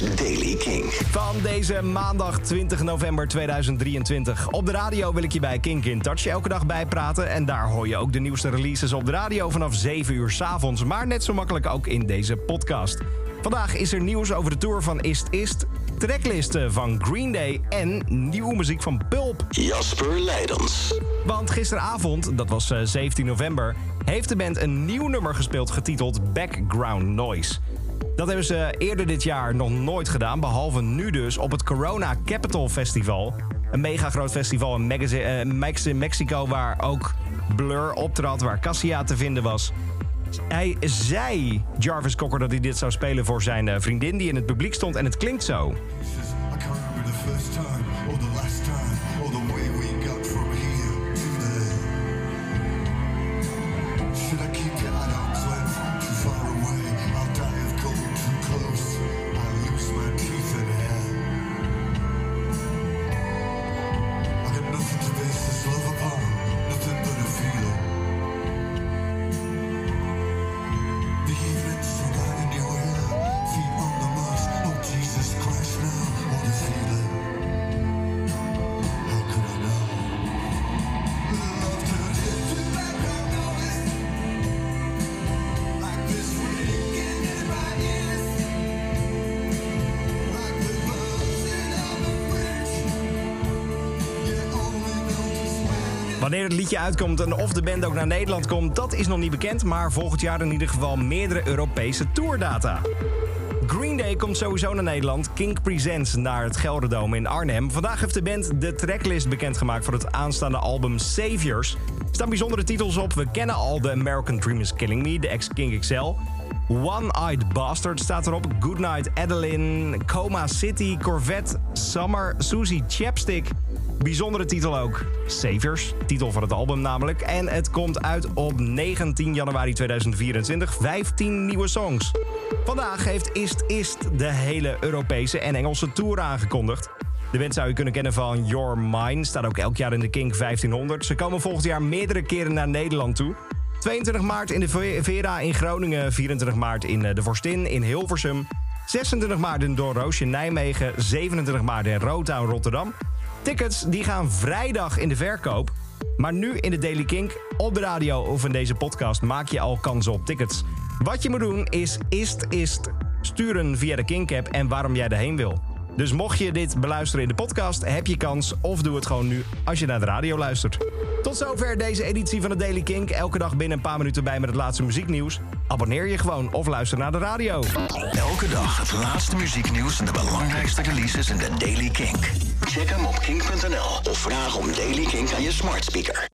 is Daily King. Van deze maandag 20 november 2023. Op de radio wil ik je bij Kink in Touch elke dag bijpraten. En daar hoor je ook de nieuwste releases op de radio vanaf 7 uur s avonds. Maar net zo makkelijk ook in deze podcast. Vandaag is er nieuws over de tour van Ist Ist, tracklisten van Green Day en nieuwe muziek van Pulp. Jasper Leidens. Want gisteravond, dat was eh, 17 november, heeft de band een nieuw nummer gespeeld getiteld Background Noise. Dat hebben ze eerder dit jaar nog nooit gedaan, behalve nu dus op het Corona Capital Festival. Een mega groot festival in Mexico, eh, waar ook Blur optrad, waar Cassia te vinden was. Hij zei, Jarvis Cocker, dat hij dit zou spelen voor zijn eh, vriendin die in het publiek stond en het klinkt zo. Wanneer het liedje uitkomt en of de band ook naar Nederland komt, dat is nog niet bekend. Maar volgend jaar in ieder geval meerdere Europese tourdata. Green Day komt sowieso naar Nederland. Kink Presents naar het Gelderdome in Arnhem. Vandaag heeft de band de tracklist bekendgemaakt voor het aanstaande album Saviors. Er staan bijzondere titels op. We kennen al The American Dream is Killing Me, de ex-King XL. One-Eyed Bastard staat erop. Goodnight Adeline, Coma City, Corvette, Summer, Susie Chapstick. Bijzondere titel ook. Saviors, titel van het album namelijk. En het komt uit op 19 januari 2024. 15 nieuwe songs. Vandaag heeft Ist Ist de hele Europese en Engelse tour aangekondigd. De band zou je kunnen kennen van Your Mind. Staat ook elk jaar in de Kink 1500. Ze komen volgend jaar meerdere keren naar Nederland toe. 22 maart in de Ve- Vera in Groningen. 24 maart in eh, de Vorstin in Hilversum. 26 maart in Doornroosje Nijmegen. 27 maart in Rotown Rotterdam. Tickets die gaan vrijdag in de verkoop. Maar nu in de Daily Kink, op de radio of in deze podcast maak je al kans op tickets. Wat je moet doen is ist ist sturen via de Kink-app en waarom jij erheen wil. Dus mocht je dit beluisteren in de podcast, heb je kans of doe het gewoon nu als je naar de radio luistert. Tot zover deze editie van de Daily Kink. Elke dag binnen een paar minuten bij met het laatste muzieknieuws. Abonneer je gewoon of luister naar de radio. Elke dag het laatste muzieknieuws en de belangrijkste releases in de Daily Kink. Check hem op kink.nl of vraag om Daily Kink aan je smart speaker.